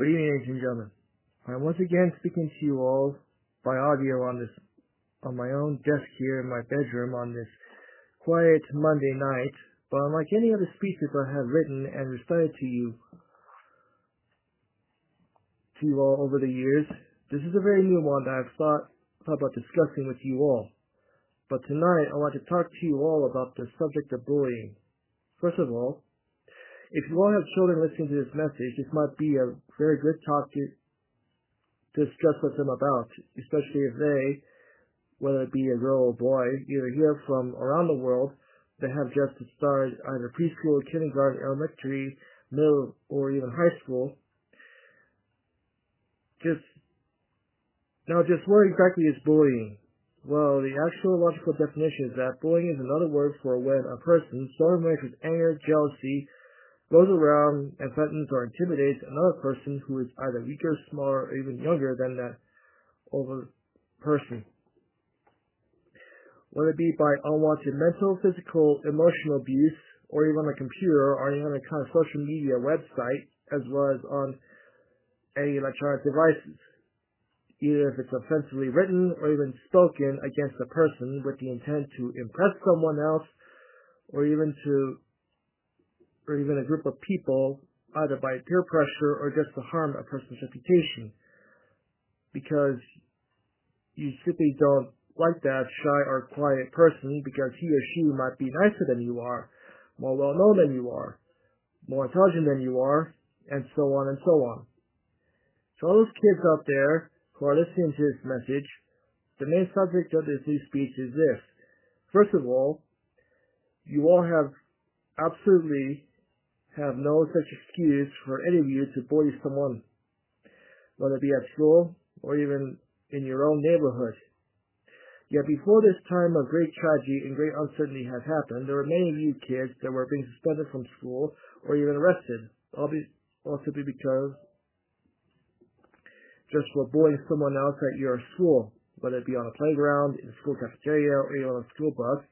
Good evening, ladies and gentlemen. I'm once again speaking to you all by audio on this, on my own desk here in my bedroom on this quiet Monday night. But unlike any other speeches I have written and recited to you, to you all over the years, this is a very new one that I've thought, thought about discussing with you all. But tonight I want to talk to you all about the subject of bullying. First of all, if you all have children listening to this message, this might be a very good talk to, discuss with them about, especially if they, whether it be a girl or boy, either here from around the world that have just started either preschool, kindergarten, elementary, middle, or even high school. Just now, just what exactly is bullying? Well, the actual logical definition is that bullying is another word for when a person, so with anger, jealousy, goes around and threatens or intimidates another person who is either weaker, smaller, or even younger than that older person. Whether it be by unwanted mental, physical, emotional abuse, or even on a computer or any other kind of social media website, as well as on any electronic devices. Either if it's offensively written or even spoken against a person with the intent to impress someone else or even to or even a group of people, either by peer pressure or just to harm a person's reputation. Because you simply don't like that shy or quiet person because he or she might be nicer than you are, more well known than you are, more intelligent than you are, and so on and so on. So all those kids out there who are listening to this message, the main subject of this new speech is this. First of all, you all have absolutely have no such excuse for any of you to bully someone, whether it be at school or even in your own neighborhood. Yet before this time of great tragedy and great uncertainty had happened, there were many of you kids that were being suspended from school or even arrested, all simply because just for bullying someone else at your school, whether it be on a playground, in a school cafeteria, or even on a school bus.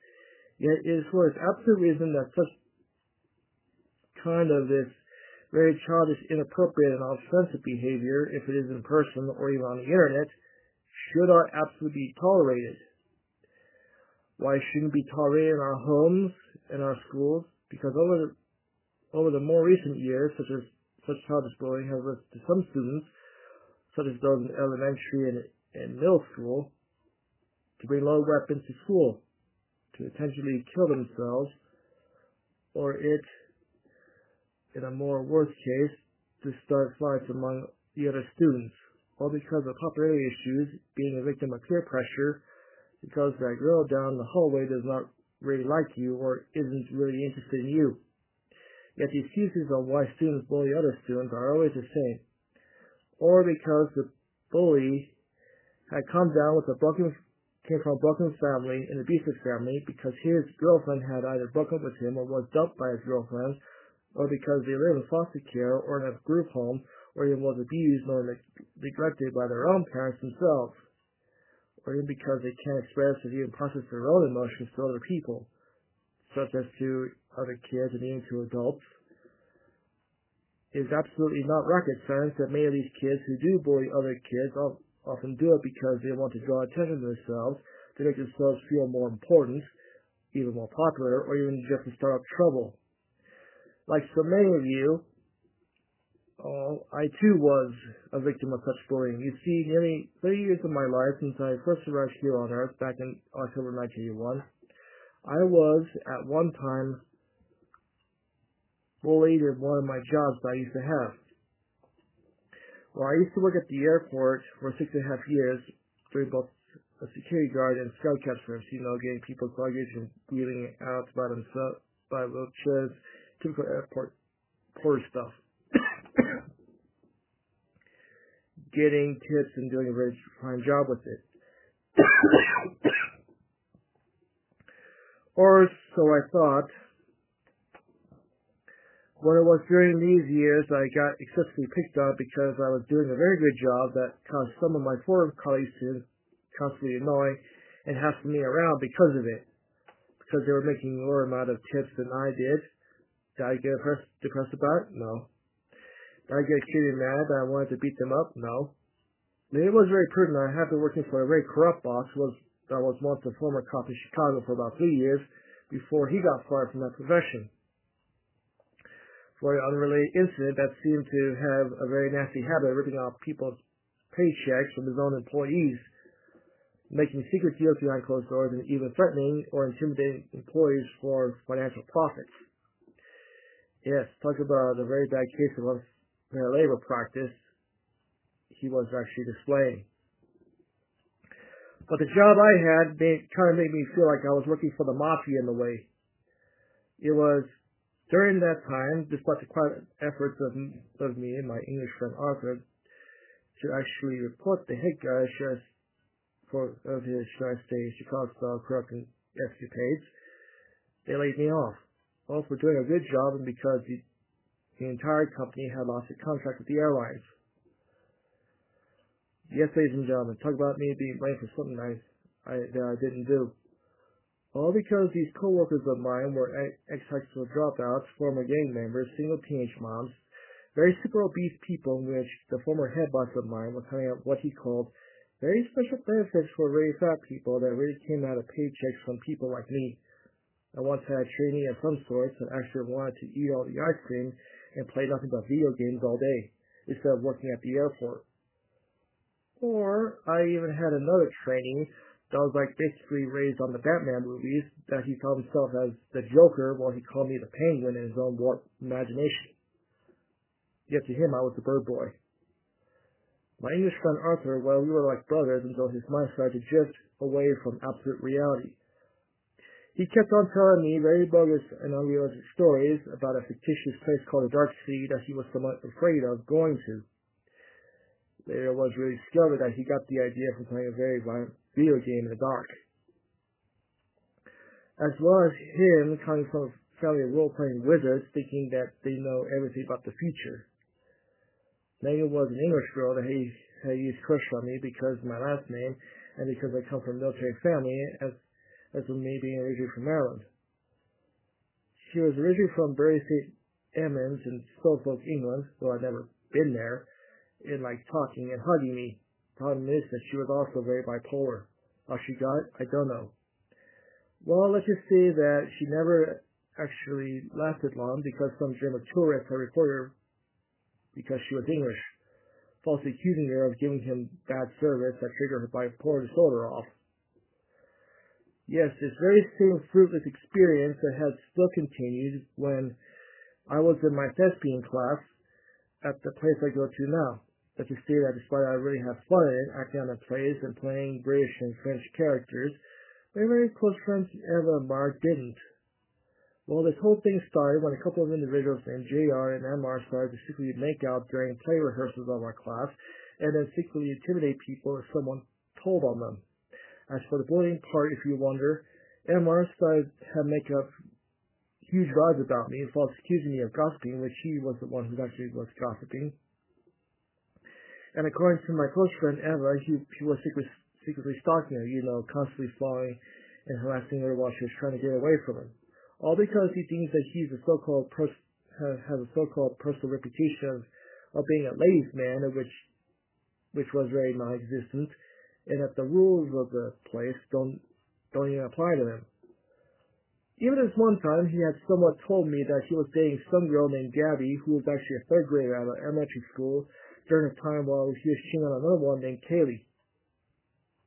Yet it is for this absolute reason that such kind of this very childish, inappropriate, and offensive behavior, if it is in person or even on the internet, should not absolutely be tolerated. Why shouldn't it be tolerated in our homes and our schools? Because over the, over the more recent years, such as such childish bullying has led to some students, such as those in elementary and, and middle school, to bring loaded weapons to school, to intentionally kill themselves, or it in a more worse case, to start fights among the other students, all because of popularity issues, being a victim of peer pressure, because that girl down the hallway does not really like you or isn't really interested in you. Yet the excuses of why students bully other students are always the same. Or because the bully had come down with a broken came from a broken family, an abusive family, because his girlfriend had either broken up with him or was dumped by his girlfriend, or because they live in foster care or in a group home, or even was abused or neglected by their own parents themselves, or even because they can't express or even process their own emotions to other people, such as to other kids and even to adults. It is absolutely not rocket science that many of these kids who do bully other kids often do it because they want to draw attention to themselves, to make themselves feel more important, even more popular, or even just to start up trouble like so many of you, uh, I too was a victim of such bullying. You see, nearly 30 years of my life since I first arrived here on Earth back in October 1981, I was at one time bullied in one of my jobs that I used to have. Well, I used to work at the airport for six and a half years, doing both a security guard and scout service, you know, getting people's luggage and wheeling it out by themselves, by wheelchairs, typical airport porter stuff. Getting tips and doing a very fine job with it. or so I thought. When it was during these years, I got excessively picked on because I was doing a very good job that caused some of my former colleagues to constantly annoy and hassle me around because of it. Because they were making more amount of tips than I did did I get depressed, depressed about it? No. Did I get extremely mad that I wanted to beat them up? No. I mean, it was very prudent. I had been working for a very corrupt boss was that was once a former cop in Chicago for about three years before he got fired from that profession. For an unrelated incident that seemed to have a very nasty habit of ripping off people's paychecks from his own employees, making secret deals behind closed doors, and even threatening or intimidating employees for financial profits. Yes, talk about a very bad case of unfair labor practice he was actually displaying. But the job I had made, kind of made me feel like I was working for the mafia in a way. It was during that time, despite the quiet efforts of, of me and my English friend Arthur to actually report the head guy for of his, I say, Chicago style corrupting escapades, they laid me off. Well, for doing a good job and because the, the entire company had lost a contract with the airlines. Yes, ladies and gentlemen, talk about me being blamed for something I, I that I didn't do. All because these co-workers of mine were ex-high dropouts, former gang members, single teenage moms, very super obese people in which the former head boss of mine was having out what he called very special benefits for very fat people that really came out of paychecks from people like me. I once had a trainee of some sort that actually wanted to eat all the ice cream and play nothing but video games all day instead of working at the airport. Or I even had another trainee that was like basically raised on the Batman movies that he saw himself as the Joker while he called me the Penguin in his own warped imagination. Yet to him I was the bird boy. My English friend Arthur, well, we were like brothers until his mind started to drift away from absolute reality. He kept on telling me very bogus and unrealistic stories about a fictitious place called the Dark Sea that he was somewhat afraid of going to. Later it was really discovered that he got the idea from playing a very violent video game in the dark. As well as him coming from a family of role-playing wizards thinking that they know everything about the future. Megan was an English girl that he had used crush on me because of my last name and because I come from a military family as as with me being originally from Maryland. She was originally from Bury St. Edmunds in Suffolk, England, though I'd never been there, and like talking and hugging me. Problem is that she was also very bipolar. How she got it, I don't know. Well, let's just say that she never actually lasted long because some German tourists had reported her because she was English, falsely accusing her of giving him bad service that triggered her bipolar disorder off. Yes, this very same fruitless experience that has still continued when I was in my thespian class at the place I go to now. But to say that despite I really have fun in acting on the plays and playing British and French characters, my very close friends Eva and Mark didn't. Well, this whole thing started when a couple of individuals named JR and MR started to secretly make out during play rehearsals of our class, and then secretly intimidate people if someone told on them. As for the bullying part, if you wonder, MR started to make up huge lies about me and false accusing me of gossiping, which he was the one who actually was gossiping. And according to my close friend Eva, he, he was secret, secretly stalking her, you know, constantly following and harassing her while she was trying to get away from him. All because he thinks that he's a so-called pers- has a so-called personal reputation of, of being a ladies' man, which which was very non-existent, and that the rules of the place don't don't even apply to them. Even this one time, he had somewhat told me that he was dating some girl named Gabby, who was actually a third grader at an elementary school, during a time while he was cheating on another one named Kaylee,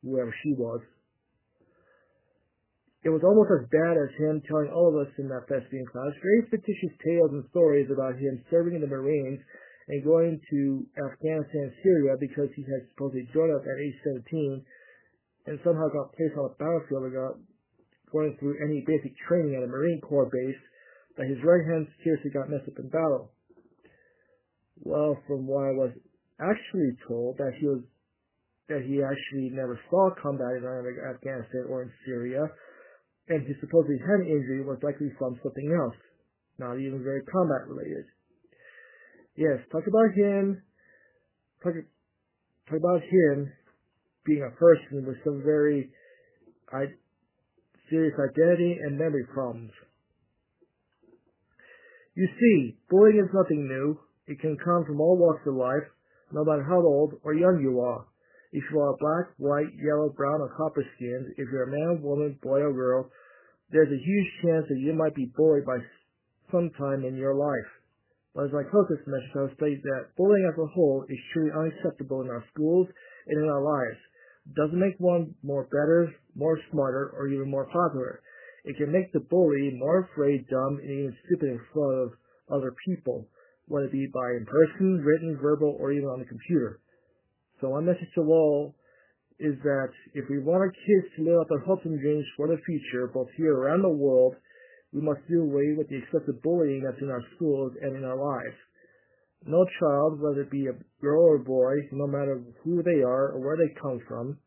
whoever she was. It was almost as bad as him telling all of us in that thespian class very fictitious tales and stories about him serving in the Marines and going to Afghanistan Syria because he had supposedly joined up at age 17 and somehow got placed on a battlefield got going through any basic training at a Marine Corps base but his right hand seriously got messed up in battle. Well, from what I was actually told, that he was that he actually never saw combat in Afghanistan or in Syria, and his supposedly head injury was likely from something else, not even very combat related. Yes, talk about him. Talk, talk about him being a person with some very I, serious identity and memory problems. You see, bullying is nothing new. It can come from all walks of life, no matter how old or young you are. If you are black, white, yellow, brown, or copper skinned, if you're a man, woman, boy, or girl, there's a huge chance that you might be bullied by some time in your life. But as my closest message, I would state that bullying as a whole is truly unacceptable in our schools and in our lives. It doesn't make one more better, more smarter, or even more popular. It can make the bully more afraid, dumb, and even stupid in front of other people, whether it be by in person, written, verbal, or even on the computer. So my message to all is that if we want our kids to live up their hopes and dreams for the future, both here around the world, we must do away with the excessive bullying that's in our schools and in our lives. No child, whether it be a girl or a boy, no matter who they are or where they come from,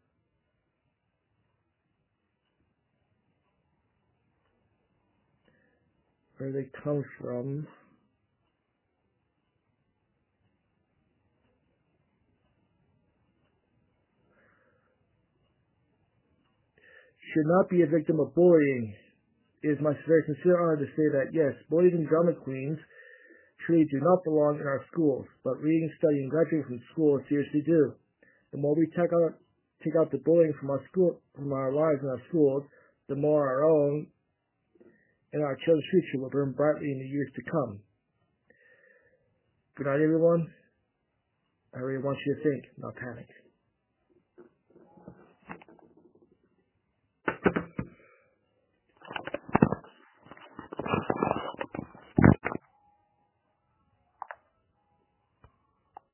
where they come from, should not be a victim of bullying. It is my very sincere honor to say that yes, boys and drama queens truly do not belong in our schools, but reading, studying, graduating from school seriously do. The more we take out take out the bullying from our school from our lives and our schools, the more our own and our children's future will burn brightly in the years to come. Good night, everyone. I really want you to think, not panic.